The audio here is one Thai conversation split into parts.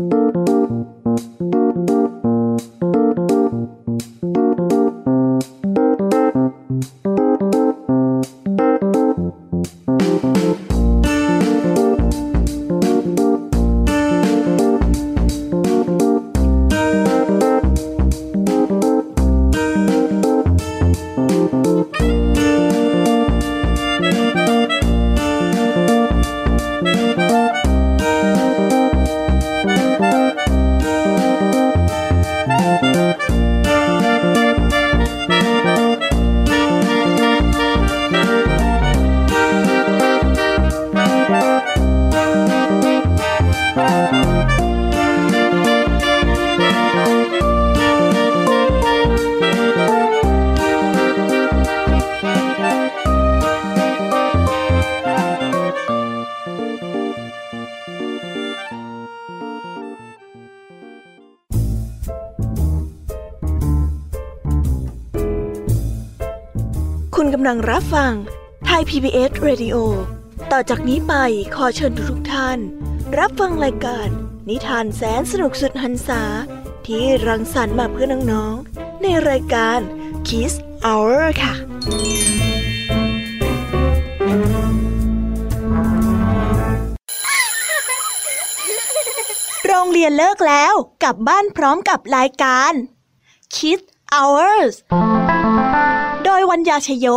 ำ Radio ต่อจากนี้ไปขอเชิญทุกท่าน รับฟังรายการ นิทานแสนสนุกสุดหันษา ที่รังสรรค์มาเพื่อน้องๆ ในรายการ Kiss Hour ค่ะโรงเรียนเลิกแล้วกลับบ้านพร้อมกับรายการ Kids Hours โดยวัญญาชยโย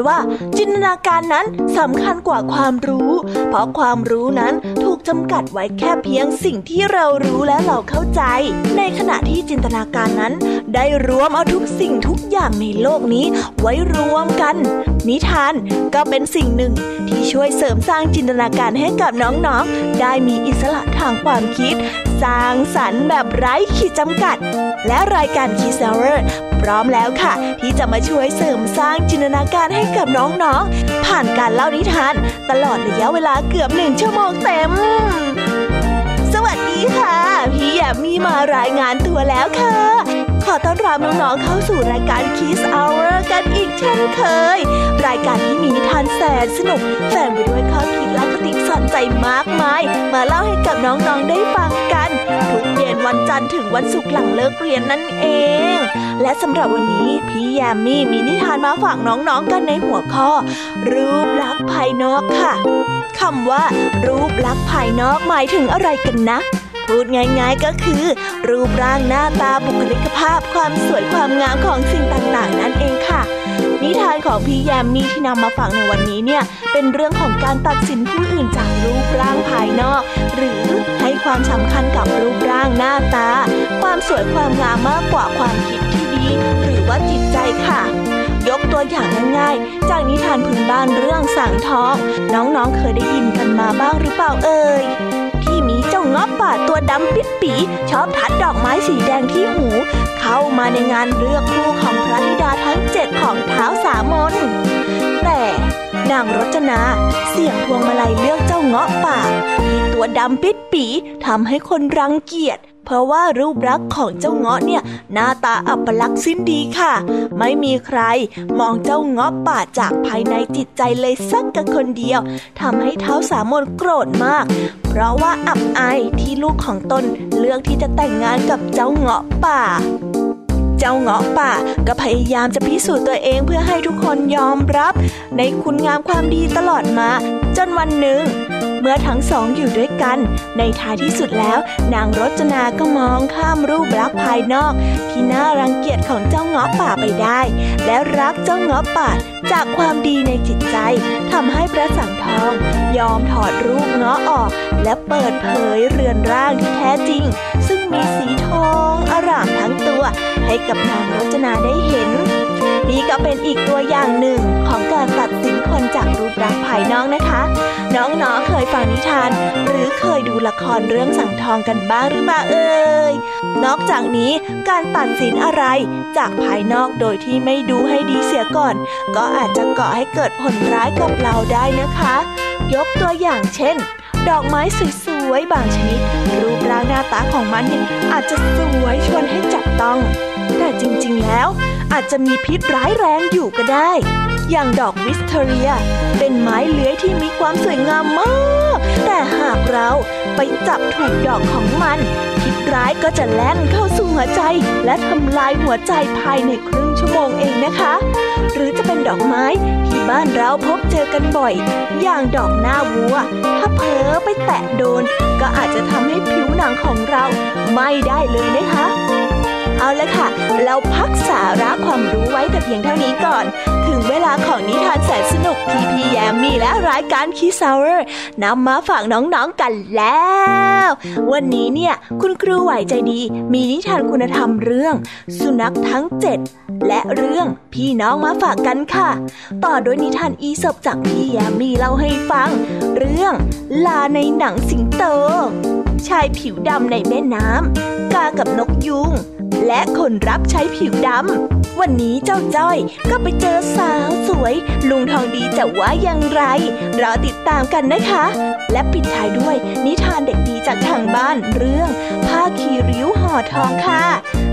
วไว้ว่า จินตนาการนั้นสำคัญกว่าความรู้ เพราะความรู้นั้นถูกจำกัดไว้แค่เพียงสิ่งที่เรารู้และเราเข้าใจ ในขณะที่จินตนาการนั้น ได้รวมเอาทุกสิ่งทุกอย่างในโลกนี้ ไว้รวมกัน นิทานก็เป็นสิ่งหนึ่ง ที่ช่วยเสริมสร้างจินตนาการให้กับน้องๆ ได้มีอิสระทางความคิด สร้างสรรค์แบบไร้ขีดจำกัด และรายการคีเซอร์พร้อมแล้วค่ะ ที่จะมาช่วยเสริมสร้างจินตนาการให้กับน้องๆ ผ่านการเล่านิทาน ตลอดระยะเวลาเกือบหนึ่งชั่วโมงเต็ม สวัสดีค่ะ พี่แยมมีมารายงานตัวแล้วค่ะ ขอต้อนรับน้องๆเข้าสู่รายการ Kiss Hour กันอีกเช่นเคย รายการที่มีนิทานแสนสนุกแฝงไปด้วยข้อคิดและคติสอนใจมากมาย มาเล่าให้กับน้องๆได้ฟังกันทุกเย็น วันจันทร์ถึงวันศุกร์หลังเลิกเรียนนั่นเอง และสำหรับวันนี้พี่แยมมี่มีนิทานมาฝากน้องๆกันในหัวข้อ รูปลักษณ์ภายนอกค่ะคำว่า รูปลักษณ์ภายนอกหมายถึงอะไรกันนะพูดง่ายๆก็คือ รูปร่างหน้าตาบุคลิกภาพความสวยความงามของสิ่งต่างๆ นั่นเองค่ะ นิทานของพี่แยมมี่ที่นำมาฝากในวันนี้เนี่ย เป็นเรื่องของการตัดสินผู้อื่นจากรูปร่างภายนอก หรือให้ความสำคัญกับรูปร่างหน้าตา ความสวยความงามมากกว่าความคิดที่ดี หรือว่าจิตใจค่ะยกตัวอย่างง่ายๆ จากนิทานพื้นบ้านเรื่องสังทอง น้องๆ เคยได้ยินกันมาบ้างหรือเปล่าเอ่ย ที่มีเจ้าเงาะป่าตัวดำปิดปี ชอบทัดดอกไม้สีแดงที่หู เข้ามาในงานเลือกคู่ของพระธิดาทั้งเจ็ดของเท้าสามนแต่นางรจนาเสี่ยงพวงมาลัยเลือกเจ้าเงาะป่าที่ตัวดำปิดปีทำให้คนรังเกียจเพราะว่ารูปลักษณ์ของเจ้าเงาะเนี่ยหน้าตาอัปลักษณ์สิ้นดีค่ะ ไม่มีใครมองเจ้าเงาะป่าจากภายในจิตใจเลยสักกับคนเดียวทำให้เท้าสามนโกรธมาก เพราะว่าอับอายที่ลูกของตนเลือกที่จะแต่งงานกับเจ้าเงาะป่า เจ้าเงาะป่าก็พยายามจะพิสูจน์ตัวเองเพื่อให้ทุกคนยอมรับ ในคุณงามความดีตลอดมา จนวันหนึ่ง เมื่อทั้งสองอยู่ด้วยกัน ในท้ายที่สุดแล้ว นางรจนาก็มองข้ามรูปลักษณ์ภายนอก ที่น่ารังเกียจของเจ้าเงาะป่าไปได้ และรักเจ้าเงาะป่าจากความดีในจิตใจทำให้พระสังทอง ยอมถอดรูปเงาะออก และเปิดเผยเรือนร่างที่แท้จริง ซึ่งมีสีทองอร่ามทั้งตัว ให้กับนางรจนาได้เห็น นี่ก็เป็นอีกตัวอย่างหนึ่งของการตัดสินคนจากรูปลักษณ์ภายนอกนะคะ น้องๆเคยฟังนิทาน หรือเคยดูละครเรื่องสังทองกันบ้างหรือเปล่าเอ่ยนอกจากนี้การตัดสินอะไรจากภายนอกโดยที่ไม่ดูให้ดีเสียก่อน ก็อาจจะก่อให้เกิดผลร้ายกับเราได้นะคะ ยกตัวอย่างเช่นดอกไม้สวยๆบางชนิด รูปร่างหน้าตาของมันเนี่ยอาจจะสวยชวนให้จับต้อง แต่จริงๆ แล้วอาจจะมีพิษร้ายแรงอยู่ก็ได้ อย่างดอกวิสเทเรีย เป็นไม้เลื้อยที่มีความสวยงามมาก แต่หากเราไปจับถูกดอกของมัน พิษร้ายก็จะแล่นเข้าสู่หัวใจ และทำลายหัวใจภายในครึ่งชั่วโมงเองนะคะ หรือจะเป็นดอกไม้ที่บ้านเราพบเจอกันบ่อย อย่างดอกหน้าวัว ถ้าเผลอไปแตะโดน ก็อาจจะทำให้ผิวหนังของเราไหม้ได้เลยนะคะ เอาละค่ะ เราพักสาระความรู้ไว้แต่เพียงเท่านี้ก่อน ถึงเวลาของนิทานแสนสนุกที่พี่แยมมีและรายการคีซาวเวอร์นำมาฝากน้องๆกันแล้ว วันนี้เนี่ยคุณครูไหวใจดี มีนิทานคุณธรรมเรื่อง สุนัขทั้งเจ็ดและเรื่องพี่น้องมาฝากกันค่ะ ต่อด้วยนิทานอีสบจากพี่แยมมีเล่าให้ฟัง เรื่องลาในหนังสิงโต ชายผิวดำในแม่น้ำกากับนกยุง และคนรับใช้ผิวดำ วันนี้เจ้าจ้อยก็ไปเจอสาวสวย ลุงทองดีจะว่าอย่างไร รอติดตามกันนะคะ และปิดท้ายด้วยนิทานเด็กดีจากทางบ้านเรื่องผ้าคีริ้วห่อทองค่ะ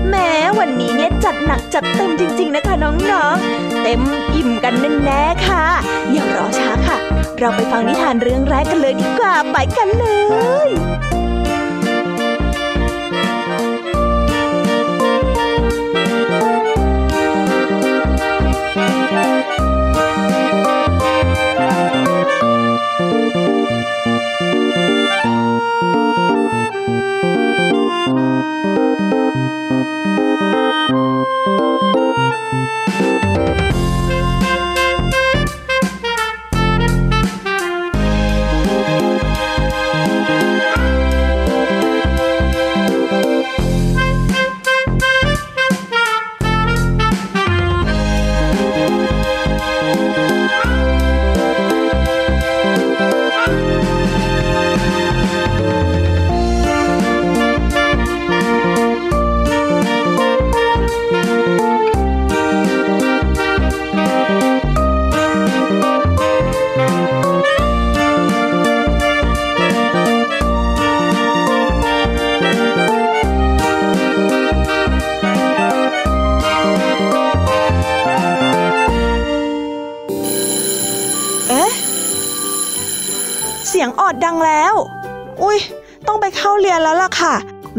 แม้วันนี้เนี่ยจัดหนักจัดเต็มจริง ๆ นะคะน้องๆ เต็มอิ่มกันแน่ๆค่ะ อย่ารอช้าค่ะ เราไปฟังนิทานเรื่องแรกกันเลยดีกว่า ไปกันเลย เ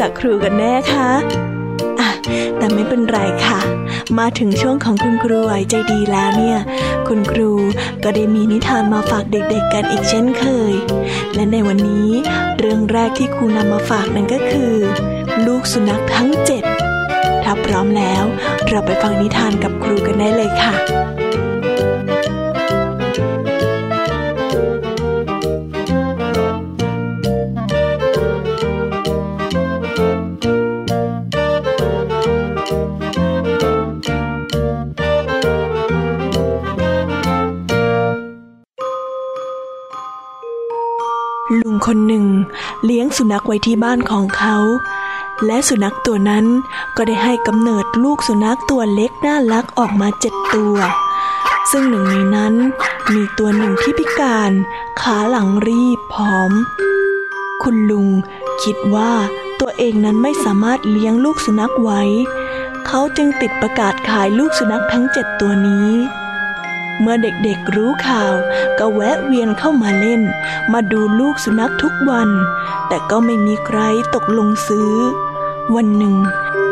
จากครูกันแน่คะอะแต่ไม่เป็นไรค่ะ มาถึงช่วงของคุณครูไหวใจดีแล้วเนี่ย คุณครูก็ได้มีนิทานมาฝากเด็กๆกันอีกเช่นเคย และในวันนี้เรื่องแรกที่ครูนำมาฝากนั่นก็คือ ลูกสุนัขทั้งเจ็ดถ้าพร้อมแล้ว เราไปฟังนิทานกับครูกันได้เลยค่ะ คนหนึ่ง เลี้ยงสุนัขไว้ที่บ้านของเขา และสุนัขตัวนั้นก็ได้ให้กำเนิดลูกสุนัขตัวเล็กน่ารักออกมาเจ็ดตัว ซึ่งหนึ่งในนั้นมีตัวหนึ่งที่พิการ ขาหลังรีบผอม คุณลุงคิดว่าตัวเองนั้นไม่สามารถเลี้ยงลูกสุนัขไว้ เขาจึงติดประกาศขายลูกสุนัขทั้งเจ็ดตัวนี้ เมื่อเด็กๆรู้ข่าว ก็แวะเวียนเข้ามาเล่น มาดูลูกสุนัขทุกวัน แต่ก็ไม่มีใครตกลงซื้อ วันหนึ่ง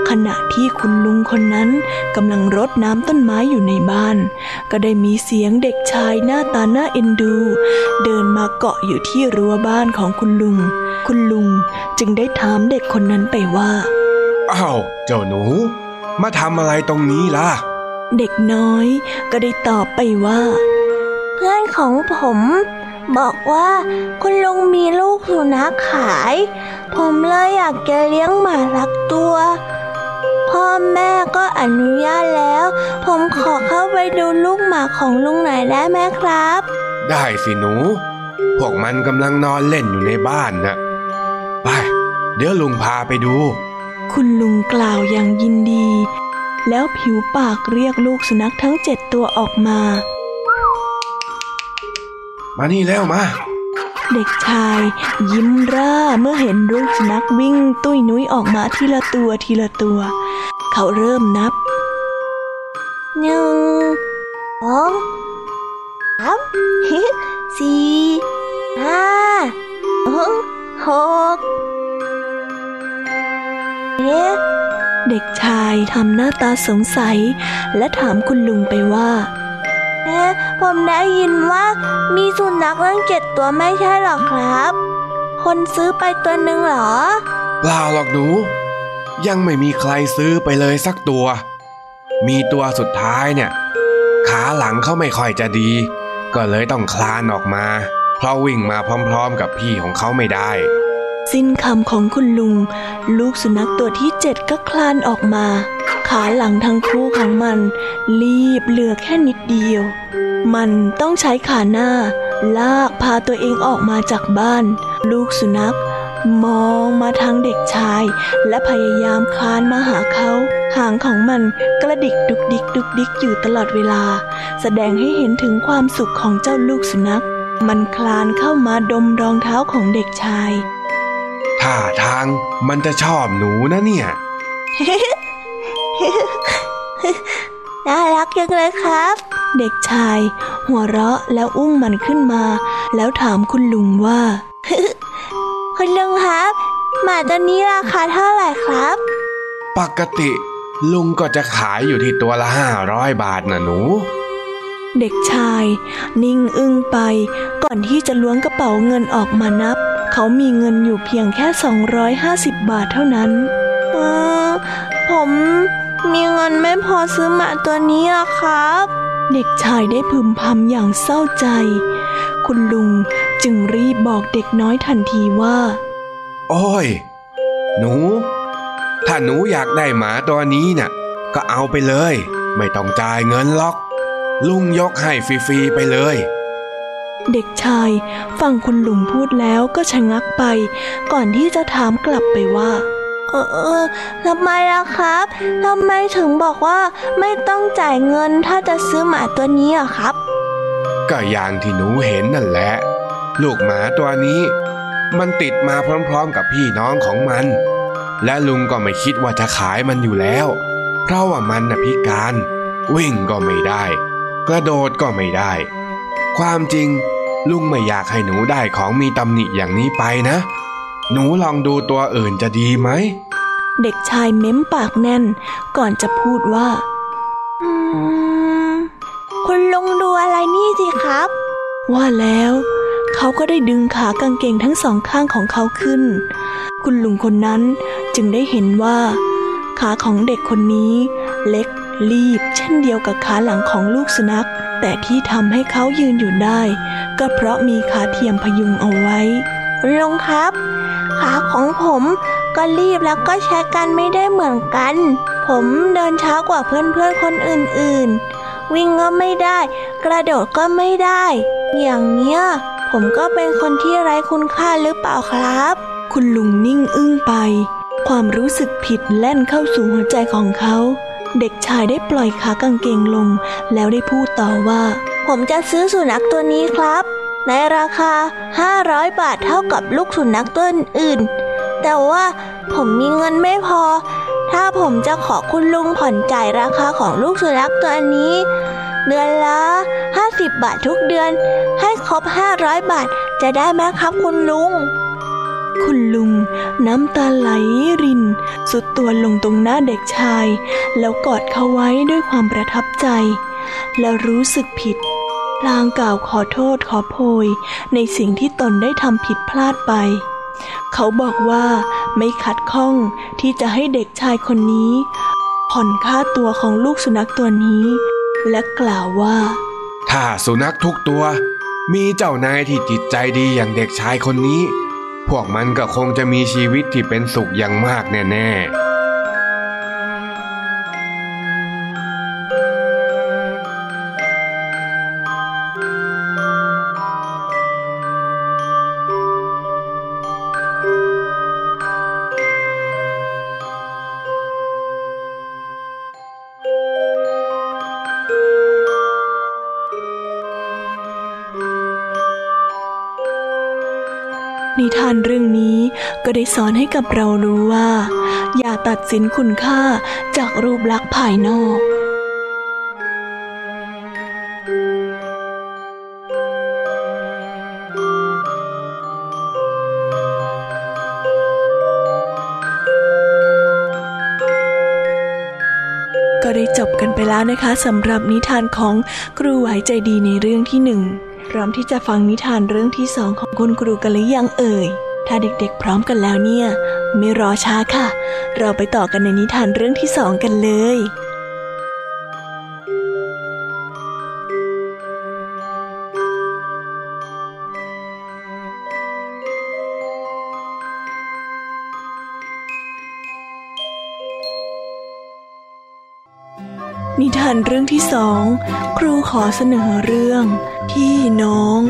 ขณะที่คุณลุงคนนั้นกำลังรดน้ำต้นไม้อยู่ในบ้าน ก็ได้มีเสียงเด็กชายหน้าตาหน่าเอ็นดู เดินมาเกาะอยู่ที่รั้วบ้านของคุณลุง คุณลุงจึงได้ถามเด็กคนนั้นไปว่าอ้าวเจ้าหนู มาทำอะไรตรงนี้ล่ะ เด็กน้อยก็ได้ตอบไปว่า เพื่อนของผม บอกว่าคุณลุงมีลูกสุนัขขาย ผมเลยอยากจะเลี้ยงหมารักตัว พ่อแม่ก็อนุญาตแล้ว ผมขอเข้าไปดูลูกหมาของลุงหน่อยได้ไหมครับ ได้สิหนู พวกมันกำลังนอนเล่นอยู่ในบ้านนะไปเดี๋ยวลุงพาไปดู คุณลุงกล่าวอย่างยินดี แล้วผิวปากเรียกลูกสุนัขทั้งเจ็ดตัวออกมา มานี่แล้วมา เด็กชาย ยิ้มร่าเมื่อเห็นลูกสุนัขวิ่งตุ้ยนุ้ยออกมาทีละตัวทีละตัว เขาเริ่มนับหนึ่งสองสามสี่ห้าหกเจ็ดเด็กชายทำหน้าตาสงสัย และถามคุณลุงไปว่าเอ๊ะผมได้ยินว่ามีสุนัขตั้งเจ็ดตัวไม่ใช่หรอครับ คนซื้อไปตัวหนึ่งเหรอ เปล่าหรอกหนู ยังไม่มีใครซื้อไปเลยสักตัว มีตัวสุดท้ายเนี่ย ขาหลังเขาไม่ค่อยจะดี ก็เลยต้องคลานออกมา เพราะวิ่งมาพร้อม ๆ กับพี่ของเขาไม่ได้ สิ้นคำของคุณลุง ลูกสุนัขตัวที่เจ็ดก็คลานออกมา ขาหลังทั้งคู่ของมัน รีบเหลือแค่นิดเดียว มันต้องใช้ขาหน้า ลากพาตัวเองออกมาจากบ้าน ลูกสุนัข มองมาทางเด็กชาย และพยายามคลานมาหาเขาหางของมันกระดิกดุกดิกดุกดิกอยู่ตลอดเวลา แสดงให้เห็นถึงความสุขของเจ้าลูกสุนัข มันคลานเข้ามาดมรองเท้าของเด็กชาย ท่าทางมันจะชอบหนูนะเนี่ย น่ารักจังเลยครับ เด็กชาย หัวเราะแล้วอุ้มมันขึ้นมา แล้วถามคุณลุงว่า คุณลุงครับ หมาตัวนี้ราคาเท่าไหร่ครับ ปกติ ลุงก็จะขายอยู่ที่ตัวละห้าร้อยบาทนะหนู เด็กชาย นิ่งอึ้งไป ก่อนที่จะล้วงกระเป๋าเงินออกมานับ เขามีเงินอยู่เพียงแค่ 250 บาทเท่านั้นเออผมมีเงินไม่พอซื้อหมาตัวนี้อะครับ เด็กชายได้พึมพำอย่างเศร้าใจ คุณลุงจึงรีบบอกเด็กน้อยทันทีว่า โอ้ย หนู ถ้าหนูอยากได้หมาตัวนี้น่ะ ก็เอาไปเลย ไม่ต้องจ่ายเงินหรอก ลุงยกให้ฟรีๆไปเลย เด็กชายฟังคุณลุงพูดแล้วก็ชะงักไป ก่อนที่จะถามกลับไปว่า เออเออทำไมล่ะครับทำไมถึงบอกว่าไม่ต้องจ่ายเงินถ้าจะซื้อหมาตัวนี้อะครับ ก็อย่างที่หนูเห็นนั่นแหละ ลูกหมาตัวนี้ มันติดมาพร้อมๆกับพี่น้องของมัน และลุงก็ไม่คิดว่าจะขายมันอยู่แล้ว เพราะว่ามันน่ะพิการ วิ่งก็ไม่ได้ กระโดดก็ไม่ได้ ความจริงลุงไม่อยากให้หนูได้ของมีตำหนิอย่างนี้ไปนะ หนูลองดูตัวอื่นจะดีไหม เด็กชายเม้มปากแน่น ก่อนจะพูดว่าอืมคุณลุงดูอะไรนี่สิครับ ว่าแล้ว เขาก็ได้ดึงขากางเกงทั้งสองข้างของเขาขึ้น คุณลุงคนนั้นจึงได้เห็นว่า ขาของเด็กคนนี้เล็ก รีบเช่นเดียวกับขาหลังของลูกสุนัข แต่ที่ทำให้เขายืนอยู่ได้ ก็เพราะมีขาเทียมพยุงเอาไว้คุณลุงครับ ขาของผมก็รีบแล้วก็ใช้กันไม่ได้เหมือนกัน ผมเดินช้ากว่าเพื่อนๆคนอื่นๆ วิ่งก็ไม่ได้ กระโดดก็ไม่ได้ อย่างเนี้ย ผมก็เป็นคนที่ไร้คุณค่าหรือเปล่าครับ คุณลุงนิ่งอึ้งไป ความรู้สึกผิดแล่นเข้าสู่หัวใจของเขา เด็กชายได้ปล่อยขากางเกงลง แล้วได้พูดต่อว่า ผมจะซื้อสุนัขตัวนี้ครับ ในราคา 500 บาทเท่ากับลูกสุนัขตัวอื่น แต่ว่าผมมีเงินไม่พอ ถ้าผมจะขอคุณลุงผ่อนจ่ายราคาของลูกสุนัขตัวนี้ เดือนละ 50 บาททุกเดือน ให้ครบ 500 บาทจะได้ไหมครับคุณลุง คุณลุง น้ำตาไหลริน สุดตัวลงตรงหน้าเด็กชาย แล้วกอดเขาไว้ด้วยความประทับใจ แล้วรู้สึกผิดลางกล่าวขอโทษขอโพย ในสิ่งที่ตนได้ทำผิดพลาดไป เขาบอกว่าไม่ขัดข้องที่จะให้เด็กชายคนนี้ ผ่อนค่าตัวของลูกสุนัขตัวนี้ และกล่าวว่า ถ้าสุนัขทุกตัว มีเจ้านายที่จิตใจดีอย่างเด็กชายคนนี้ พวกมันก็คงจะมีชีวิตที่เป็นสุขอย่างมากแน่ๆานเรื่องนี้ก็ได้สอนให้กับเรารู้ว่า อย่าตัดสินคุณค่าจากรูปลักษณ์ภายนอกก็ได้จบกันไปแล้วนะคะสำหรับนิทานของครูไหวใจดีในเรื่องที่หนึ่ง พร้อมที่จะฟังนิทานเรื่องที่สองของคุณครูกันหรือยังเอ่ย ถ้าเด็กๆพร้อมกันแล้วเนี่ย ไม่รอช้าค่ะ เราไปต่อกันในนิทานเรื่องที่สองกันเลย นิทานเรื่องที่สอง ครูขอเสนอเรื่อง พี่น้อง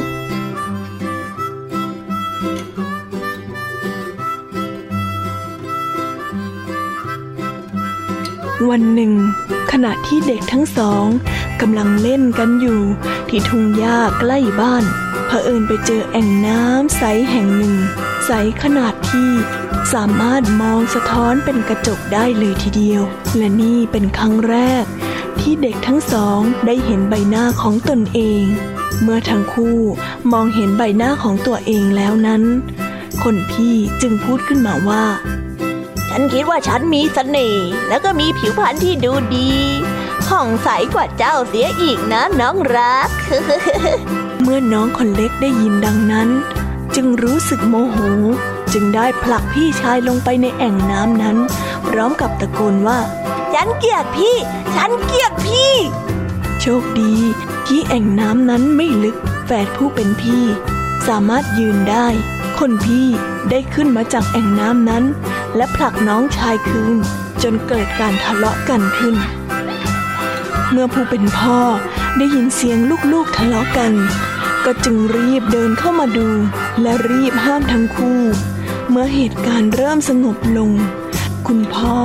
วันหนึ่ง ขณะที่เด็กทั้งสองกำลังเล่นกันอยู่ ที่ทุ่งหญ้าใกล้บ้านเผอิญไปเจอแอ่งน้ำใสแห่งหนึ่ง ใสขนาดที่สามารถมองสะท้อนเป็นกระจกได้เลยทีเดียว และนี่เป็นครั้งแรก ที่เด็กทั้งสองได้เห็นใบหน้าของตนเอง เมื่อทั้งคู่มองเห็นใบหน้าของตัวเองแล้วนั้น คนพี่จึงพูดขึ้นมาว่า ฉันคิดว่าฉันมีเสน่ห์แล้วก็มีผิวพรรณที่ดูดีผ่องใสกว่าเจ้าเสียอีกนะน้องรัก เมื่อน้องคนเล็กได้ยินดังนั้น จึงรู้สึกโมโห จึงได้ผลักพี่ชายลงไปในแอ่งน้ำนั้น พร้อมกับตะโกนว่า ฉันเกลียดพี่ ฉันเกลียดพี่ โชคดี ที่แอ่งน้ำนั้นไม่ลึก แฝดผู้เป็นพี่ สามารถยืนได้ คนพี่ได้ขึ้นมาจากแอ่งน้ำนั้น และผลักน้องชายคืน จนเกิดการทะเลาะกันขึ้น เมื่อผู้เป็นพ่อได้ยินเสียงลูกๆทะเลาะกัน ก็จึงรีบเดินเข้ามาดู และรีบห้ามทั้งคู่ เมื่อเหตุการณ์เริ่มสงบลง คุณพ่อ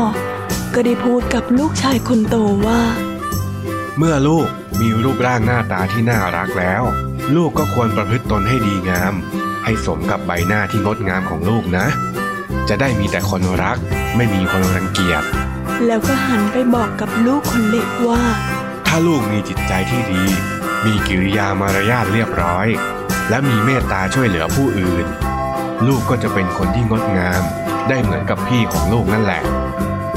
ก็ได้พูดกับลูกชายคนโตว่า เมื่อลูก มีรูปร่างหน้าตาที่น่ารักแล้ว ลูกก็ควรประพฤติตนให้ดีงาม ให้สมกับใบหน้าที่งดงามของลูกนะ จะได้มีแต่คนรัก ไม่มีคนรังเกียจแล้วก็หันไปบอกกับลูกคนเล็กว่า ถ้าลูกมีจิตใจที่ดี มีกิริยามารยาทเรียบร้อย และมีเมตตาช่วยเหลือผู้อื่น ลูกก็จะเป็นคนที่งดงาม ได้เหมือนกับพี่ของลูกนั่นแหละ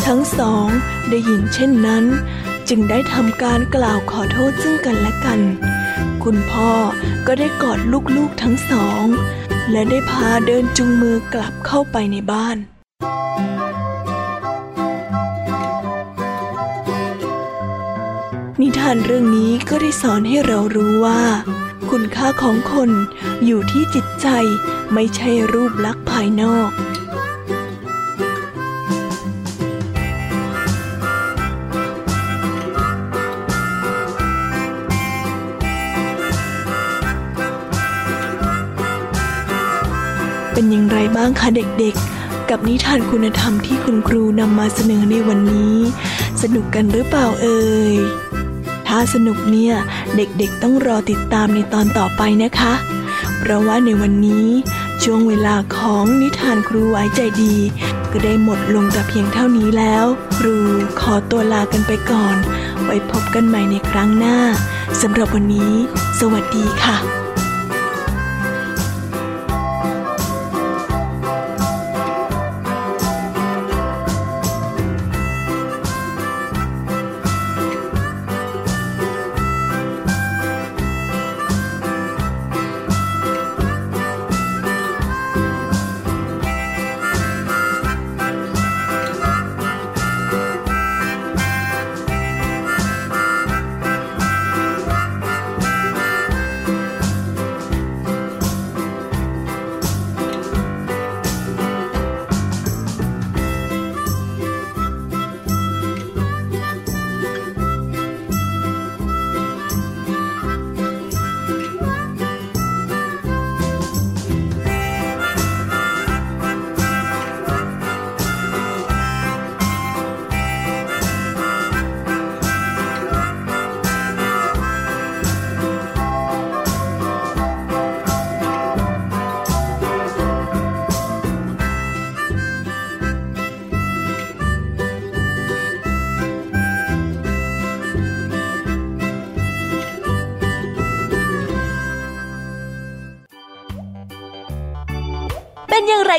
ทั้งสองได้ยินเช่นนั้น จึงได้ทำการกล่าวขอโทษซึ่งกันและกัน คุณพ่อก็ได้กอดลูกๆทั้งสอง และได้พาเดินจุงมือกลับเข้าไปในบ้านนิทานเรื่องนี้ก็ได้สอนให้เรารู้ว่า คุณค่าของคนอยู่ที่จิตใจไม่ใช่รูปลักษณ์ภายนอก ไรบ้างคะเด็กๆ กับนิทานคุณธรรมที่คุณครูนำมาเสนอในวันนี้ สนุกกันหรือเปล่าเอ่ย ถ้าสนุกเนี่ย เด็กๆต้องรอติดตามในตอนต่อไปนะคะ เพราะว่าในวันนี้ช่วงเวลาของนิทานครูไว้ใจดี ก็ได้หมดลงแต่เพียงเท่านี้แล้ว ครูขอตัวลากันไปก่อน ไว้พบกันใหม่ในครั้งหน้าสำหรับวันนี้ สวัสดีค่ะ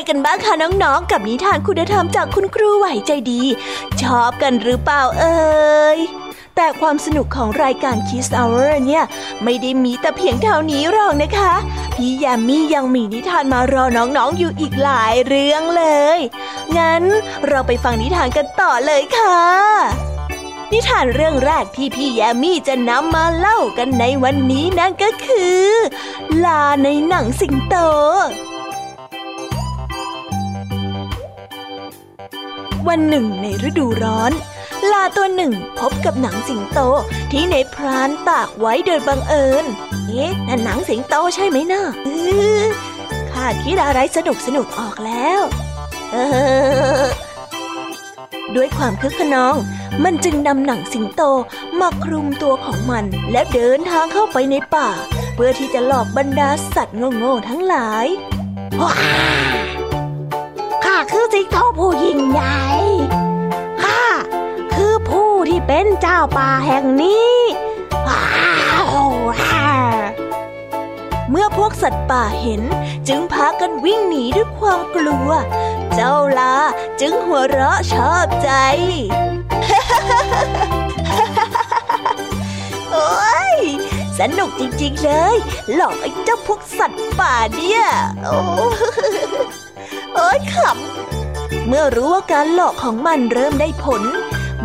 กันบ้างคะน้องๆ กับนิทานคุณธรรมจากคุณครูไหวใจดี ชอบกันหรือเปล่าเอ่ยแต่ความสนุกของรายการ Kiss Hour เนี่ย ไม่ได้มีแต่เพียงเท่านี้หรอกนะคะ พี่ยามียังมีนิทานมารอน้องๆอยู่อีกหลายเรื่องเลย งั้นเราไปฟังนิทานกันต่อเลยค่ะ นิทานเรื่องแรกที่พี่แยมมี่จะนำมาเล่ากันในวันนี้นั่นก็คือ ลาในหนังสิงโต วันหนึ่งในฤดูร้อน ลาตัวหนึ่งพบกับหนังสิงโตที่ในพรานตากไว้โดยบังเอิญ เอ๊ะนั่นหนังสิงโตใช่ไหมนะเออข้าคิดอะไรสนุกสนุกออกแล้ว เออด้วยความคึกขนอง มันจึงนำหนังสิงโตมาคลุมตัวของมันและเดินทางเข้าไปในป่า เพื่อที่จะหลอกบรรดาสัตว์โง่ๆทั้งหลาย ข้าคือสิงโตผู้ยิ่งใหญ่ข้าคือผู้ที่เป็นเจ้าป่าแห่งนี้ว้าวเมื่อพวกสัตว์ป่าเห็น จึงพากันวิ่งหนีด้วยความกลัว เจ้าลาจึงหัวเราะชอบใจ โอ้ย สนุกจริงๆเลย หลอกไอ้เจ้าพวกสัตว์ป่าเนี่ย โอ้โอ้ยขำเมื่อรู้ว่าการหลอกของมันเริ่มได้ผล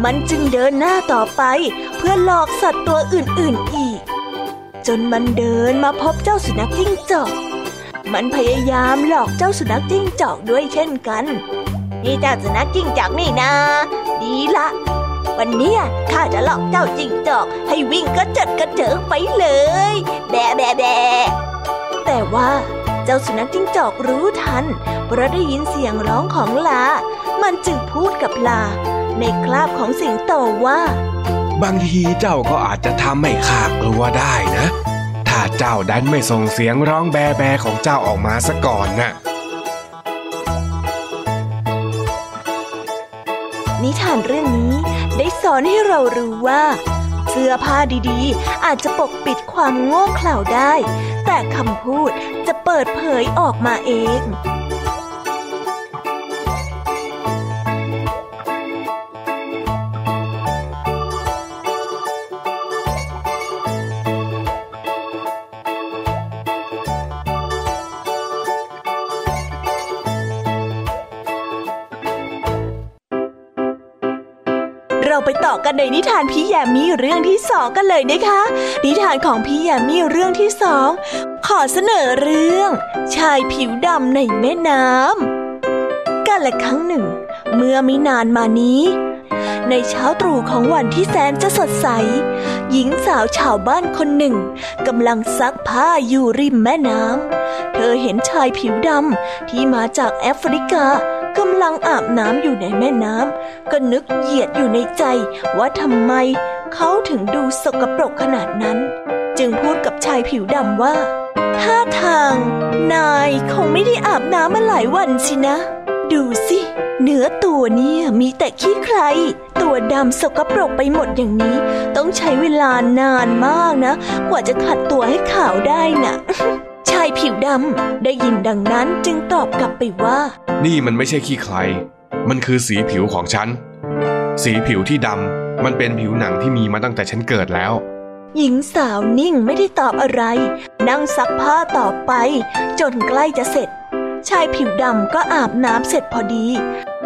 มันจึงเดินหน้าต่อไป เพื่อหลอกสัตว์ตัวอื่นๆอีก จนมันเดินมาพบเจ้าสุนัขจิ้งจอก มันพยายามหลอกเจ้าสุนัขจิ้งจอกด้วยเช่นกัน นี่เจ้าสุนัขจิ้งจอกนี่นาดีละ วันนี้ข้าจะหลอกเจ้าจิงจอก ให้วิ่งกระเจิดกระเจิงไปเลย แบะแบะแบะแต่ว่าเจ้าสุนัขจิ้งจอกรู้ทัน เพราะได้ยินเสียงร้องของลา มันจึงพูดกับลา ในคราบของสิงโตว่า บางทีเจ้าก็อาจจะทำให้ข้ากลัวได้นะ ถ้าเจ้าดันไม่ส่งเสียงร้องแบแบของเจ้าออกมาซะก่อนน่ะ อนให้เรารู้ว่า เสื้อผ้าดีๆ อาจจะปกปิดความโง่เขลาได้ แต่คำพูดจะเปิดเผยออกมาเอง ต่อกันในนิทานพี่แยมมี่เรื่องที่สองกันเลยนะคะ นิทานของพี่แยมมี่เรื่องที่สองขอเสนอเรื่อง ชายผิวดำในแม่น้ำกันละครั้งหนึ่ง เมื่อไม่นานมานี้ ในเช้าตรู่ของวันที่แสนจะสดใส หญิงสาวชาวบ้านคนหนึ่งกำลังซักผ้าอยู่ริมแม่น้ำเธอเห็นชายผิวดำที่มาจากแอฟริกา กำลังอาบน้ำอยู่ในแม่น้ำก็นึกเหยียดอยู่ในใจว่าทำไมเขาถึงดูสกปรกขนาดนั้น จึงพูดกับชายผิวดำว่าท่าทาง นายคงไม่ได้อาบน้ำมาหลายวันสินะ ดูสิ เนื้อตัวเนี่ยมีแต่ขี้ใคร ตัวดำสกปรกไปหมดอย่างนี้ ต้องใช้เวลานานมากนะ กว่าจะขัดตัวให้ขาวได้นะ่ะชายผิวดำได้ยินดังนั้นจึงตอบกลับไปว่า นี่มันไม่ใช่ขี้ใคร มันคือสีผิวของฉัน สีผิวที่ดำ มันเป็นผิวหนังที่มีมาตั้งแต่ฉันเกิดแล้ว หญิงสาวนิ่งไม่ได้ตอบอะไร นั่งซักผ้าต่อไป จนใกล้จะเสร็จ ชายผิวดำก็อาบน้ำเสร็จพอดี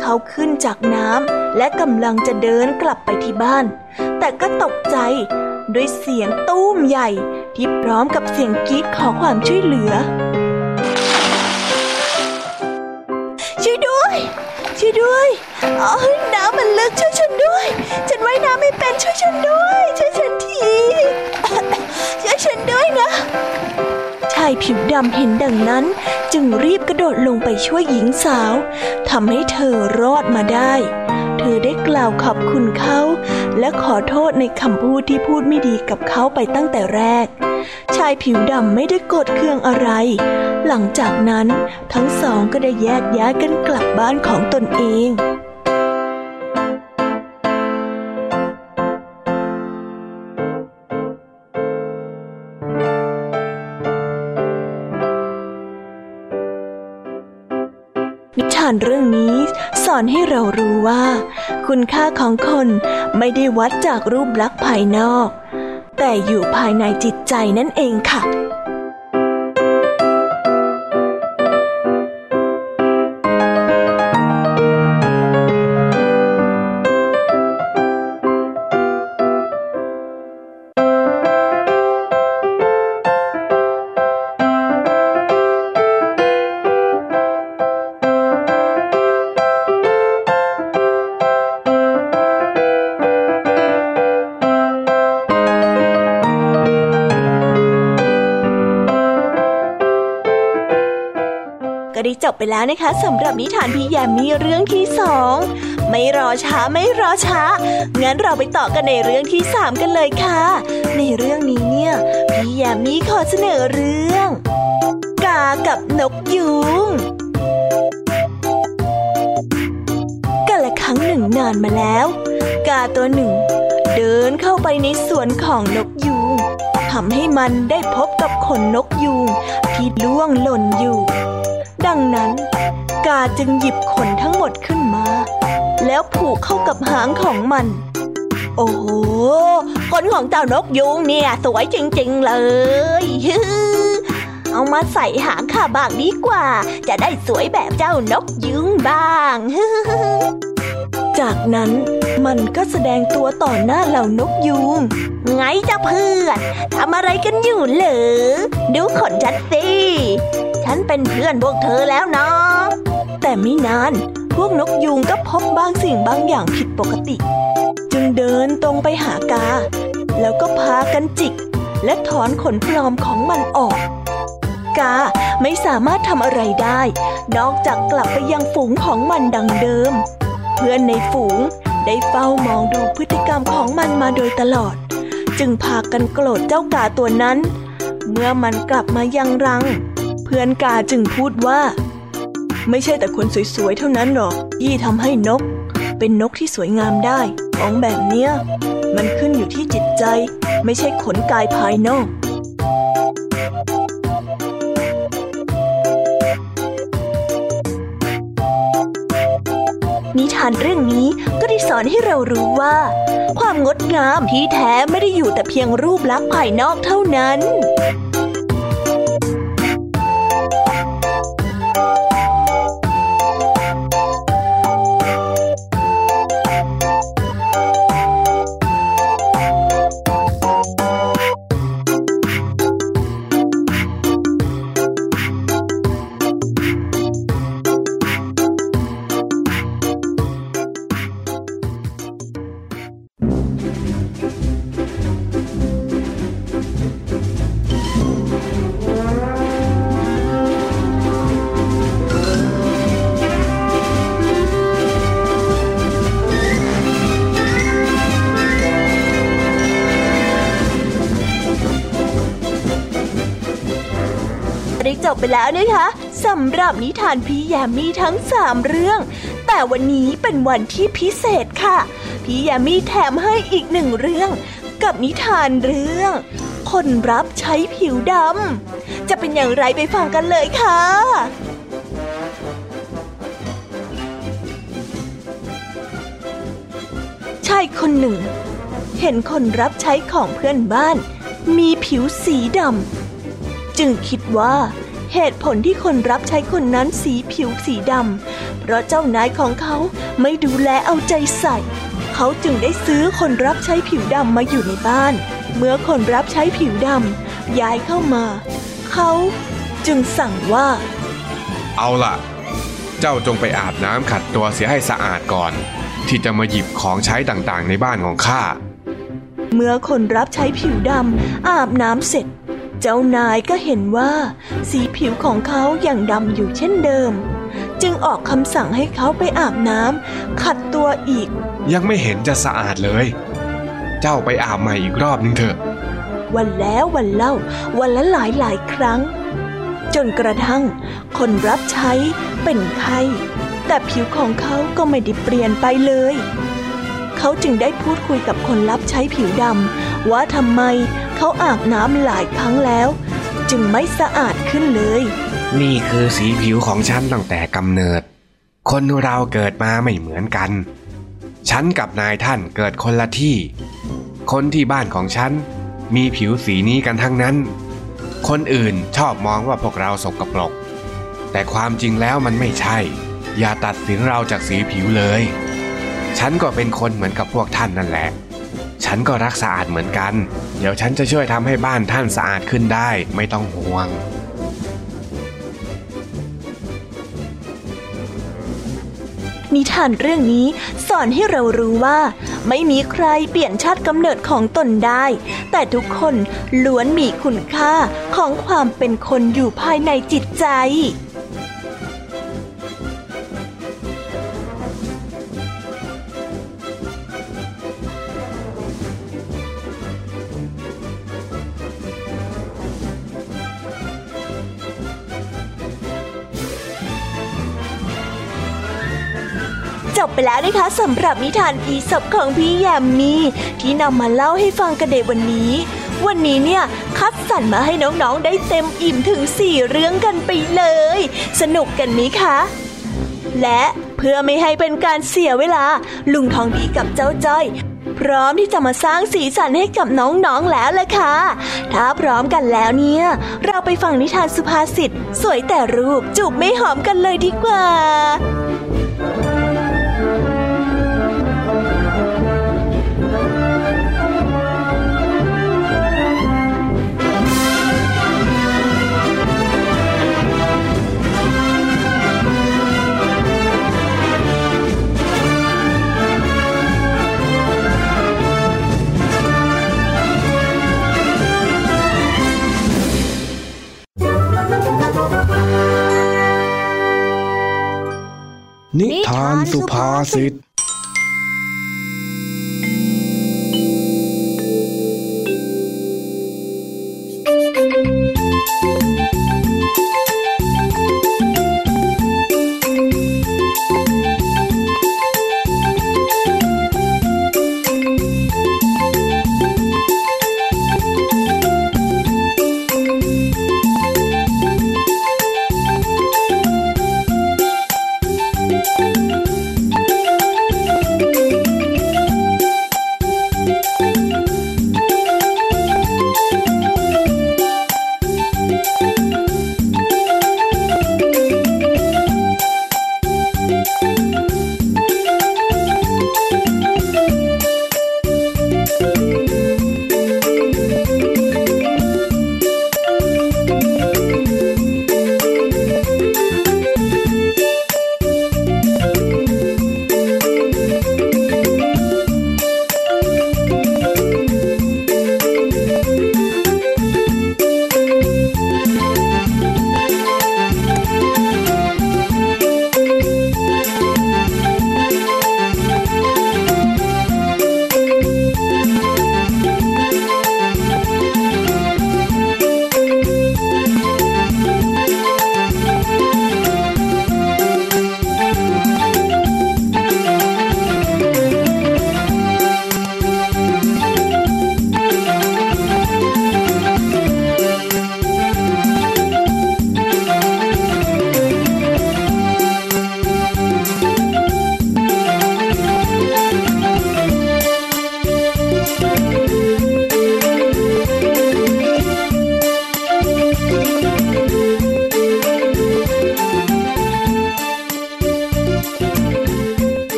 เขาขึ้นจากน้ำและกำลังจะเดินกลับไปที่บ้าน แต่ก็ตกใจด้วยเสียงตู้มใหญ่ที่พร้อมกับเสียงกรี๊ดขอความช่วยเหลือ ช่วยด้วย ช่วยด้วยอ๋อน้ำมันลึกช่วยฉันด้วย ฉันว่ายน้ำไม่เป็นช่วยฉันด้วย ช่วยฉันที ช่วยฉันด้วยนะ ชายผิวดำเห็นดังนั้น จึงรีบกระโดดลงไปช่วยหญิงสาวทำให้เธอรอดมาได้ เธอได้กล่าวขอบคุณเขา และขอโทษในคำพูดที่พูดไม่ดีกับเขาไปตั้งแต่แรก ชายผิวดำไม่ได้โกรธเคืองอะไร หลังจากนั้นทั้งสองก็ได้แยกย้ายกันกลับบ้านของตนเองานเรื่องนี้ สอนให้เรารู้ว่า คุณค่าของคนไม่ได้วัดจากรูปลักษณ์ภายนอก แต่อยู่ภายในจิตใจนั่นเองค่ะ จบไปแล้วนะคะสำหรับนิทานพี่แยมมี่เรื่องที่สองไม่รอช้าไม่รอช้า งั้นเราไปต่อกันในเรื่องที่สามกันเลยค่ะ ในเรื่องนี้เนี่ย พี่แยมมี่ขอเสนอเรื่อง กากับนกยูงกันละครั้งหนึ่งนานมาแล้ว กาตัวหนึ่ง เดินเข้าไปในสวนของนกยูงทำให้มันได้พบกับขนนกยูงที่ล่วงหล่นอยู่ ดังนั้น กาจึงหยิบขนทั้งหมดขึ้นมา แล้วผูกเข้ากับหางของมัน โอ้โหขนของเจ้านกยูงเนี่ย สวยจริง ๆ เลยเอามาใส่หางข้าบ้างดีกว่า จะได้สวยแบบเจ้านกยูงบ้าง จากนั้นมันก็แสดงตัวต่อหน้าเหล่านกยูงไงจ้าเพื่อนทำอะไรกันอยู่เหรอ ดูขนฉันสิ ฉันเป็นเพื่อนพวกเธอแล้วนะ แต่ไม่นาน พวกนกยูงก็พบบางสิ่งบางอย่างผิดปกติ จึงเดินตรงไปหากา แล้วก็พากันจิก และถอนขนปลอมของมันออก กาไม่สามารถทำอะไรได้ นอกจากกลับไปยังฝูงของมันดังเดิม เพื่อนในฝูงได้เฝ้ามองดูพฤติกรรมของมันมาโดยตลอด จึงพากันโกรธเจ้ากาตัวนั้น เมื่อมันกลับมายังรัง พื่อนกาจึงพูดว่า ไม่ใช่แต่คนสวยๆ เท่านั้นหรอกที่ทำให้นก เป็นนกที่สวยงามได้ ของแบบเนี้ย มันขึ้นอยู่ที่จิตใจ ไม่ใช่ขนกายภายนอกนิทานเรื่องนี้ก็ได้สอนให้เรารู้ว่า ความงดงามที่แท้ไม่ได้อยู่แต่เพียงรูปลักษณ์ภายนอกเท่านั้น แล้วนะคะสำหรับนิทานพี่ยมมี่ทั้งสามเรื่อง แต่วันนี้เป็นวันที่พิเศษค่ะ พี่ยมมี่แถมให้อีกหนึ่งเรื่อง กับนิทานเรื่อง คนรับใช้ผิวดำจะเป็นอย่างไรไปฟังกันเลยค่ะชายคนหนึ่ง เห็นคนรับใช้ของเพื่อนบ้าน มีผิวสีดำจึงคิดว่า เหตุผลที่คนรับใช้คนนั้นสีผิวสีดำ เพราะเจ้านายของเขาไม่ดูแลเอาใจใส่ เขาจึงได้ซื้อคนรับใช้ผิวดำมาอยู่ในบ้าน เมื่อคนรับใช้ผิวดำย้ายเข้ามา เขาจึงสั่งว่า เอาล่ะ เจ้าจงไปอาบน้ำขัดตัวเสียให้สะอาดก่อน ที่จะมาหยิบของใช้ต่างๆ ในบ้านของข้าเมื่อคนรับใช้ผิวดำอาบน้ำเสร็จเจ้านายก็เห็นว่า สีผิวของเขายังดำอยู่เช่นเดิม จึงออกคำสั่งให้เขาไปอาบน้ำขัดตัวอีก ยังไม่เห็นจะสะอาดเลย เจ้าไปอาบใหม่อีกรอบนึงเถอะ วันแล้ววันเล่า วันละหลายหลายครั้ง จนกระทั่ง คนรับใช้เป็นไข้แต่ผิวของเขาก็ไม่ได้เปลี่ยนไปเลยเขาจึงได้พูดคุยกับคนรับใช้ผิวดำว่าทำไม เขาอาบน้ำหลายครั้งแล้ว จึงไม่สะอาดขึ้นเลย นี่คือสีผิวของฉันตั้งแต่กำเนิด คนเราเกิดมาไม่เหมือนกัน ฉันกับนายท่านเกิดคนละที่ คนที่บ้านของฉันมีผิวสีนี้กันทั้งนั้น คนอื่นชอบมองว่าพวกเราสกปรก แต่ความจริงแล้วมันไม่ใช่ อย่าตัดสินเราจากสีผิวเลย ฉันก็เป็นคนเหมือนกับพวกท่านนั่นแหละ ฉันก็รักสะอาดเหมือนกัน เดี๋ยวฉันจะช่วยทำให้บ้านท่านสะอาดขึ้นได้ไม่ต้องห่วง นิทานเรื่องนี้สอนให้เรารู้ว่า ไม่มีใครเปลี่ยนชาติกำเนิดของตนได้ แต่ทุกคนล้วนมีคุณค่าของความเป็นคนอยู่ภายในจิตใจ นะคะสำหรับนิทานอีสบของพี่แยมมี่ที่นำมาเล่าให้ฟังกันในวันนี้ วันนี้เนี่ยคัดสรรมาให้น้องๆได้เต็มอิ่มถึง4เรื่องกันไปเลย สนุกกันไหมคะ และเพื่อไม่ให้เป็นการเสียเวลา ลุงทองดีกับเจ้าจ้อย พร้อมที่จะมาสร้างสีสันให้กับน้องๆแล้วล่ะค่ะ ถ้าพร้อมกันแล้วเนี่ย เราไปฟังนิทานสุภาษิตสวยแต่รูปจูบไม่หอมกันเลยดีกว่า นิทานสุภาษิต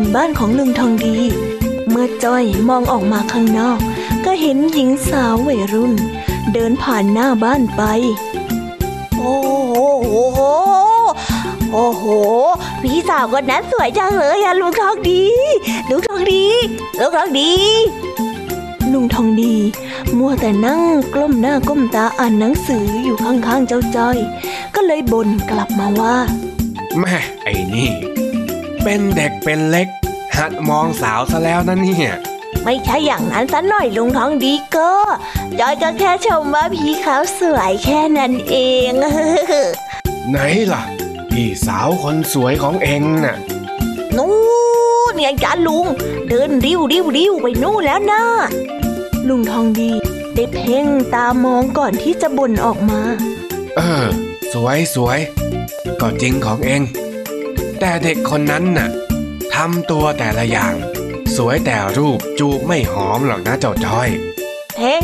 นบ้านของลุงทองดี เมื่อจ้อยมองออกมาข้างนอก ก็เห็นหญิงสาววัยรุ่น เดินผ่านหน้าบ้านไปโอ้โหโอ้โหโอ้โห พี่สาวคนนั้นสวยจังเลยอะลุงทองดี ลุงทองดี ลุงทองดี ลุงทองดี มัวแต่นั่งกล้มหน้าก้มตาอ่านหนังสืออยู่ข้างๆเจ้าจ้อย ก็เลยบ่นกลับมาว่าแม่ไอ้นี่ เป็นเด็กเป็นเล็ก หัดมองสาวซะแล้วนะเนี่ย ไม่ใช่อย่างนั้นสัหน่อยลุงทองดีก็จอยก็แค่ชมว่าพี่เขาสวยแค่นั้นเอง ไหนล่ะ พี่สาวคนสวยของเองน่ะ นู่นไงจ้าลุง เดินริ้วริ้วริ้วไปนู่นแล้วนะลุงทองดี ได้เพ่งตามองก่อนที่จะบ่นออกมา เออ สวยสวยก็จริงของเอง แต่เด็กคนนั้นน่ะทำตัวแต่ละอย่าง สวยแต่รูปจูบไม่หอมหรอกนะเจ้าจ้อยเฮ้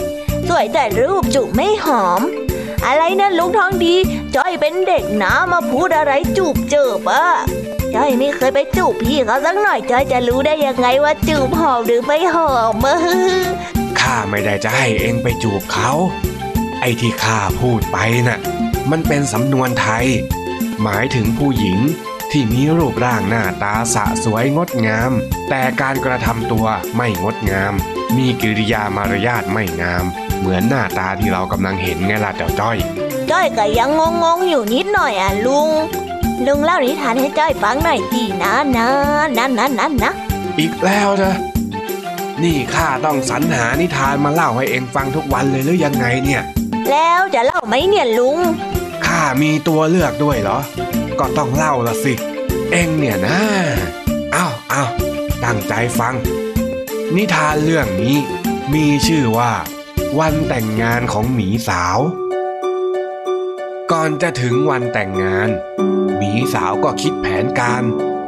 สวยแต่รูปจุไม่หอม อะไรนะลุงทองดี จ้อยเป็นเด็กนะมาพูดอะไรจูบเจิบอะจ้อยไม่เคยไปจูบพี่เขาสักหน่อยจ้อยจะรู้ได้ยังไงว่าจูบหอมหรือไม่หอมอะข้าไม่ได้จะให้เองไปจูบเขา ไอ้ที่ข้าพูดไปน่ะมันเป็นสำนวนไทย หมายถึงผู้หญิง ที่มีรูปร่างหน้าตาสะสวยงดงาม แต่การกระทำตัวไม่งดงาม มีกิริยามารยาทไม่งาม เหมือนหน้าตาที่เรากำลังเห็นไงล่ะเจ้าจ้อยจ้อยก็ยังงงๆอยู่นิดหน่อยอะลุง ลุงเล่านิทานให้จ้อยฟังหน่อยดีนะนะนะนะนะนะ อีกแล้วนะนี่ข้าต้องสรรหานิทานมาเล่าให้เองฟังทุกวันเลยหรือยังไงเนี่ย แล้วจะเล่าไหมเนี่ยลุงข้ามีตัวเลือกด้วยเหรอ ก็ต้องเล่าละสิ เองเนี่ยนะอ้าวอ้าวตั้งใจฟัง นิทานเรื่องนี้มีชื่อว่า วันแต่งงานของหมีสาว ก่อนจะถึงวันแต่งงาน หมีสาวก็คิดแผนการ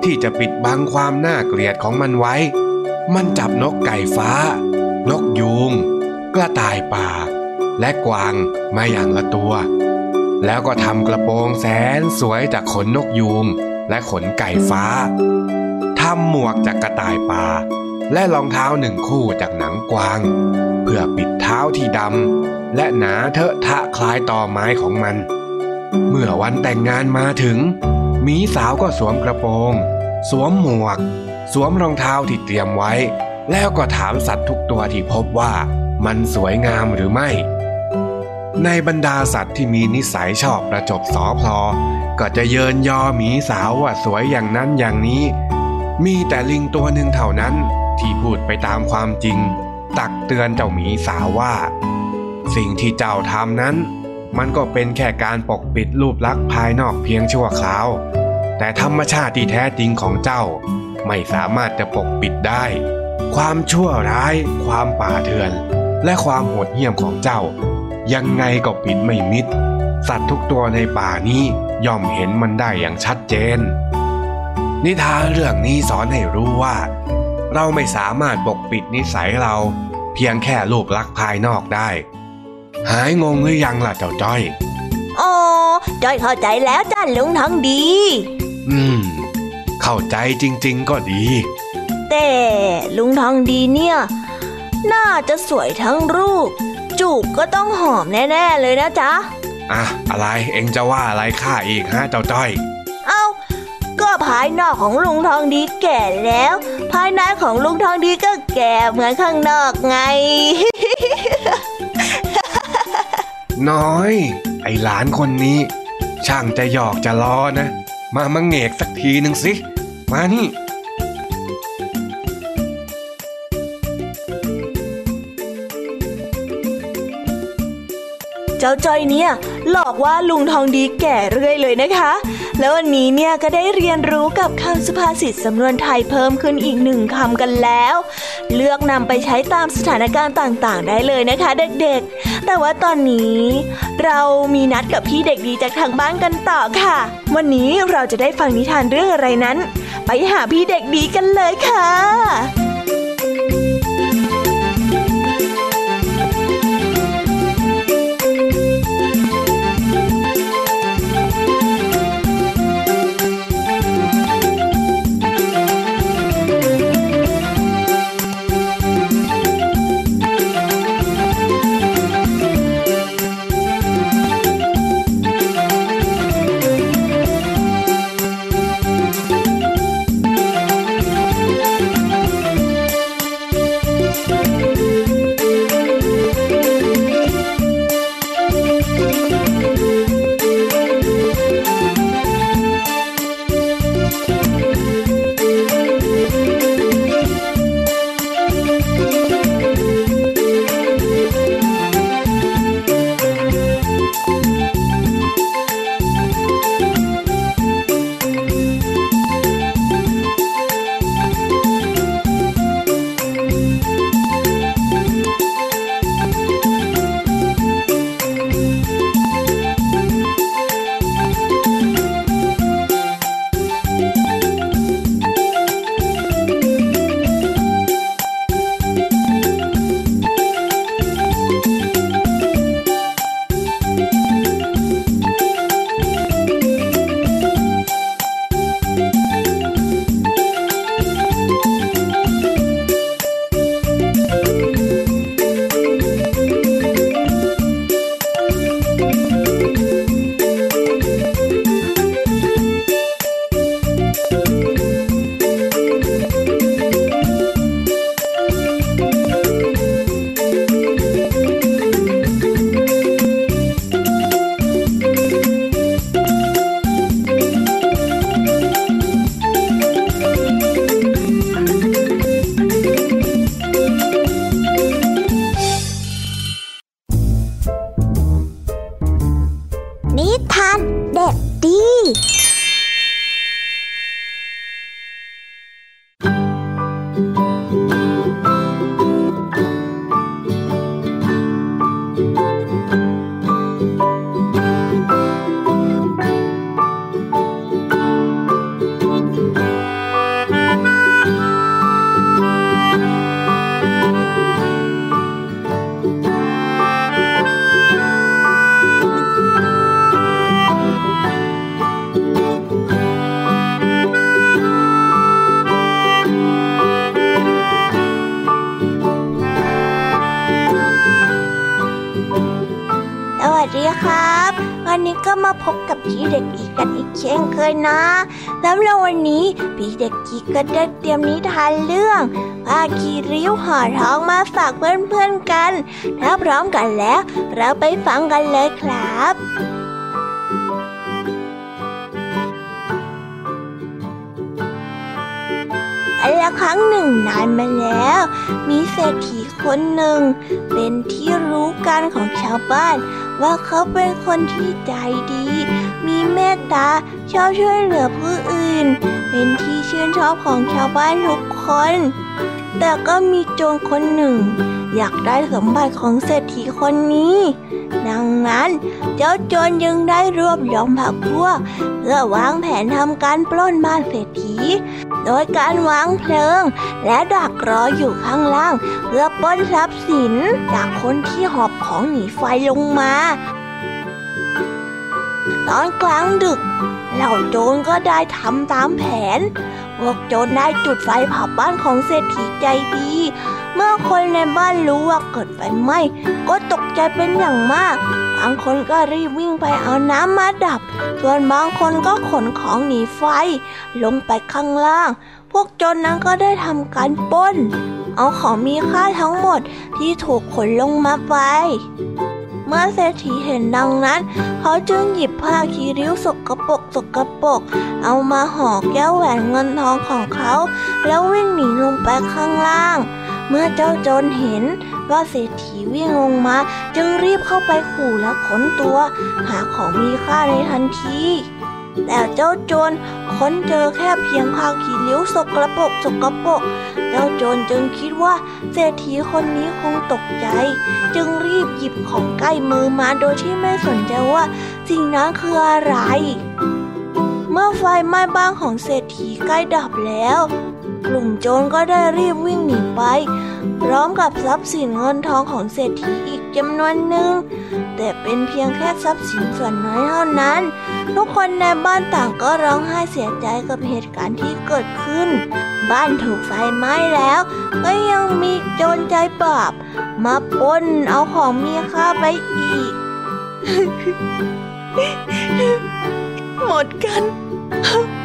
ที่จะปิดบังความน่าเกลียดของมันไว้ มันจับนกไก่ฟ้า นกยูง กระต่ายป่า และกวางมาอย่างละตัว แล้วก็ทำกระโปรงแสนสวยจากขนนกยูงและขนไก่ฟ้าทำหมวกจากกระต่ายป่า และรองเท้าหนึ่งคู่จากหนังกวาง เพื่อปิดเท้าที่ดำและหนาเทอะทะคล้ายตอไม้ของมัน เมื่อวันแต่งงานมาถึงหมีสาวก็สวมกระโปรง สวมหมวก สวมรองเท้าที่เตรียมไว้ แล้วก็ถามสัตว์ทุกตัวที่พบว่ามันสวยงามหรือไม่ ในบรรดาสัตว์ที่มีนิสัยชอบประจบสอพลอ ก็จะเยินยอหมีสาวว่าสวยอย่างนั้นอย่างนี้ มีแต่ลิงตัวหนึ่งเท่านั้นที่พูดไปตามความจริง ตักเตือนเจ้าหมีสาวว่า สิ่งที่เจ้าทำนั้น มันก็เป็นแค่การปกปิดรูปลักษณ์ภายนอกเพียงชั่วคราว แต่ธรรมชาติที่แท้จริงของเจ้า ไม่สามารถจะปกปิดได้ ความชั่วร้าย ความป่าเถื่อน และความโหดเหี้ยมของเจ้า ยังไงก็ปิดไม่มิด สัตว์ทุกตัวในป่านี้ย่อมเห็นมันได้อย่างชัดเจน นิทานเรื่องนี้สอนให้รู้ว่า เราไม่สามารถปกปิดนิสัยเรา เพียงแค่รูปลักษณ์ภายนอกได้ หายงงหรือยังล่ะเจ้าจ้อยอ๋อจ้อยเข้าใจแล้วจ้าลุงทองดี อืม เข้าใจจริง ๆ ก็ดี แต่ลุงทองดีเนี่ย น่าจะสวยทั้งรูป จูบก็ต้องหอมแน่ๆเลยนะจ๊ะอะอะไรเอ็งจะว่าอะไรข้าอีกฮะเจ้าจ้อยเอ้าก็ภายนอกของลุงทองดีแก่แล้ว ภายในของลุงทองดีก็แก่เหมือนข้างนอกไง น้อย ไอหลานคนนี้ ช่างจะหยอกจะล้อนะ มามังเงกสักทีหนึ่งสิ มานี่ เจ้าจอยเนี่ยหลอกว่าลุงทองดีแก่เรื่อยเลยนะคะ แล้ววันนี้เนี่ยก็ได้เรียนรู้กับคำสุภาษิตสำนวนไทยเพิ่มขึ้นอีกหนึ่งคำกันแล้ว เลือกนำไปใช้ตามสถานการณ์ต่างๆ ได้เลยนะคะ เด็กๆ แต่ว่าตอนนี้ เรามีนัดกับพี่เด็กดีจากทางบ้านกันต่อค่ะ วันนี้เราจะได้ฟังนิทานเรื่องอะไรนั้น ไปหาพี่เด็กดีกันเลยค่ะ ก็ได้เตรียมนิทานเรื่องผ้าคีริ้วห่อทองมาฝากเพื่อนๆกัน ถ้าพร้อมกันแล้ว เราไปฟังกันเลยครับอันละครั้งหนึ่งนานมาแล้ว มีเศรษฐีคนหนึ่ง เป็นที่รู้กันของชาวบ้าน ว่าเขาเป็นคนที่ใจดี มีเมตตาชอบช่วยเหลือผู้อื่น เป็นที่ ชื่นชอบของชาวบ้านทุกคน แต่ก็มีโจรคนหนึ่ง อยากได้สมบัติของเศรษฐีคนนี้ ดังนั้นเจ้าโจรยังได้รวบยอมผักพวก เพื่อวางแผนทำการปล้นบ้านเศรษฐี โดยการวางเพลิง และดักรออยู่ข้างล่าง เพื่อปล้นทรัพย์สินจากคนที่หอบของหนีไฟลงมา ตอนกลางดึก เหล่าโจรก็ได้ทำตามแผน พวกโจรได้จุดไฟเผาบ้านของเศรษฐีใจดี เมื่อคนในบ้านรู้ว่าเกิดไฟไหม้ก็ตกใจเป็นอย่างมาก บางคนก็รีบวิ่งไปเอาน้ำมาดับ ส่วนบางคนก็ขนของหนีไฟ ลงไปข้างล่าง พวกโจรนั้นก็ได้ทำการปล้น เอาของมีค่าทั้งหมดที่ถูกขนลงมาไป เมื่อเศรษฐีเห็นดังนั้น เขาจึงหยิบผ้าคีริ้วสกปรกสกปรกเอามาห่อแก้วแหวนเงินทองของเขา แล้ววิ่งหนีลงไปข้างล่าง เมื่อเจ้าโจรเห็นว่าเศรษฐีวิ่งลงมา จึงรีบเข้าไปขู่และขนตัว หาของมีค่าในทันที แต่เจ้าโจรค้นเจอแค่เพียงผ้าขีริ้วสกปรกสกปรกเจ้าโจรจึงคิดว่าเศรษฐีคนนี้คงตกใจ จึงรีบหยิบของใกล้มือมาโดยที่ไม่สนใจว่าสิ่งนั้นคืออะไร เมื่อไฟไหม้บ้านของเศรษฐีใกล้ดับแล้ว กลุ่มโจรก็ได้รีบวิ่งหนีไป พร้อมกับทรัพย์สินเงินทองของเศรษฐีอีกจำนวนหนึ่งแต่เป็นเพียงแค่ทรัพย์สินส่วนน้อยเท่านั้น ทุกคนในบ้านต่างก็ร้องไห้เสียใจกับเหตุการณ์ที่เกิดขึ้น บ้านถูกไฟไหม้แล้ว ก็ยังมีโจรใจบาปมาปล้นเอาของมีค่าไปอีก หมดกัน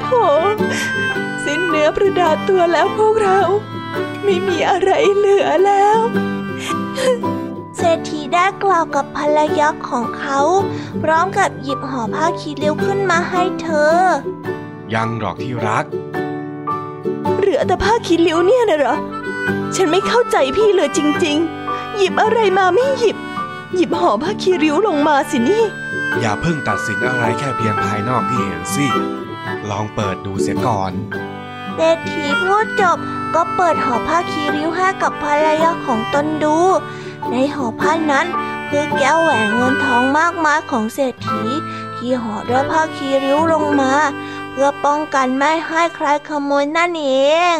โถสิ้นเนื้อประดาตัวแล้วพวกเรา ไม่มีอะไรเหลือแล้ว ศรษฐีได้กล่าวกับภรรยาของเขา พร้อมกับหยิบห่อผ้าคีริ้วขึ้นมาให้เธอ ยังหรอกที่รัก เหลือแต่ผ้าคีริ้วเนี่ยนะเหรอ ฉันไม่เข้าใจพี่เลยจริง ๆ หยิบอะไรมาไม่หยิบ หยิบห่อผ้าคีริ้วลงมาสินี่ อย่าเพิ่งตัดสินอะไรแค่เพียงภายนอกที่เห็นสิ ลองเปิดดูเสียก่อนเศรษฐีพูดจบก็เปิดห่อผ้าคีริ้วให้กับภรรยาของตนดู ในห่อผ้านั้นคือแก้วแหวนเงินทองมากมายของเศรษฐี ที่ห่อด้วยผ้าคีริ้วลงมา เพื่อป้องกันไม่ให้ใครขโมยนั่นเอง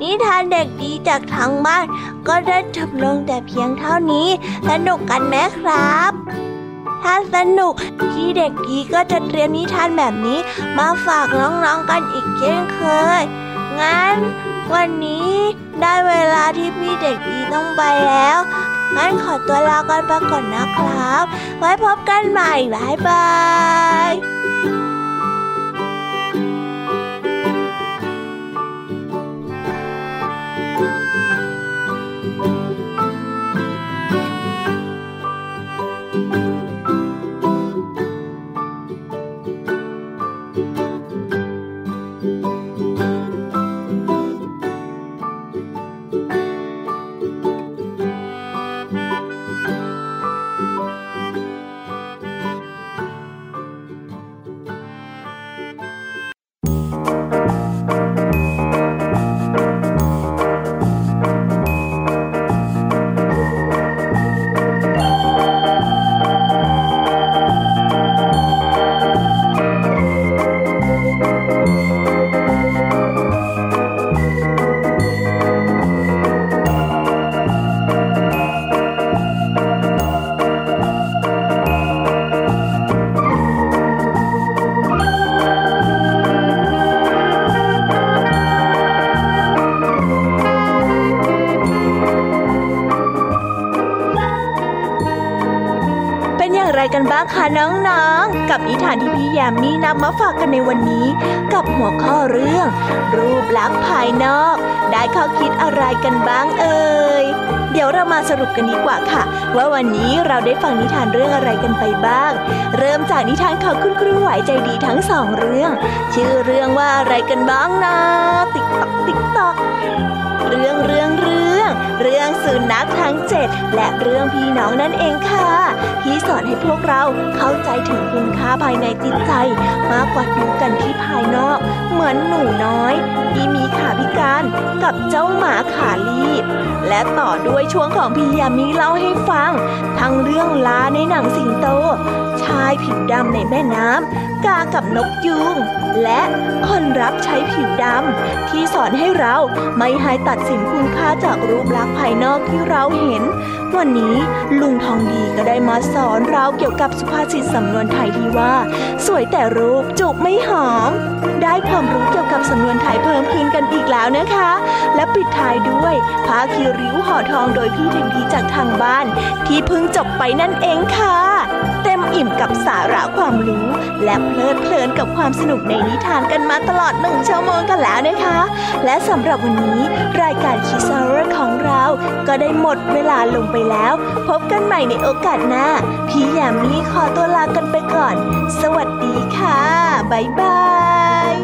นิทานเด็กดีจากทางบ้านก็ได้จบลงแต่เพียงเท่านี้ สนุกกันไหมครับถ้าสนุกพี่เด็กดีก็จะเตรียมนิทานแบบนี้ มาฝากน้องๆกันอีกเช่นเคย งั้น วันนี้ได้เวลาที่พี่เด็กดีต้องไปแล้ว งั้นขอตัวลากันไปก่อนนะครับ ไว้พบกันใหม่บายบายางคะน้องๆ กับนิทานที่พี่ยามีนำมาฝากกันในวันนี้ กับหัวข้อเรื่อง รูปลักษณ์ภายนอก ได้ข้อคิดอะไรกันบ้างเอ่ยเดี๋ยวเรามาสรุปกันดีกว่าค่ะ ว่าวันนี้เราได้ฟังนิทานเรื่องอะไรกันไปบ้าง เริ่มจากนิทานของคุณครูไหวใจดีทั้งสองเรื่อง ชื่อเรื่องว่าอะไรกันบ้างนะ ติ๊กตอกติ๊กตอกเรื่องเรื่องเรื่อง เรื่องสุนัขทั้งเจ็ดและเรื่องพี่น้องนั่นเองค่ะ ที่สอนให้พวกเราเข้าใจถึงคุณค่าภายในจิตใจ มากกว่าดูกันที่ภายนอก เหมือนหนูน้อยที่มีขาพิการกับเจ้าหมาขาลีบ และต่อด้วยช่วงของพี่ยามีเล่าให้ฟัง ทั้งเรื่องล้าในหนังสิงโต ชายผิวดำในแม่น้ำกากับนกยูง และคนรับใช้ผิวดำที่สอนให้เราไม่ให้ตัดสินคุณค่าจากรูปลักษณ์ภายนอกที่เราเห็น วันนี้ลุงทองดีก็ได้มาสอนเราเกี่ยวกับสุภาษิตสำนวนไทยที่ว่า สวยแต่รูปจูบไม่หอม ได้ความรู้เกี่ยวกับสำนวนไทยเพิ่มขึ้นกันอีกแล้วนะคะ และปิดท้ายด้วยผ้าคีริ้วห่อทองโดยพี่เทนดีจากทางบ้าน ที่เพิ่งจบไปนั่นเองค่ะเอิ่มกับสาระความรู้ และเพลิดเพลินกับความสนุกในนิทานกันมาตลอดหนึ่งชั่วโมงกันแล้วนะคะ และสำหรับวันนี้รายการคิสเรของเราก็ได้หมดเวลาลงไปแล้ว พบกันใหม่ในโอกาสหน้า พี่ยามีขอตัวลากันไปก่อน สวัสดีค่ะ บ๊ายบาย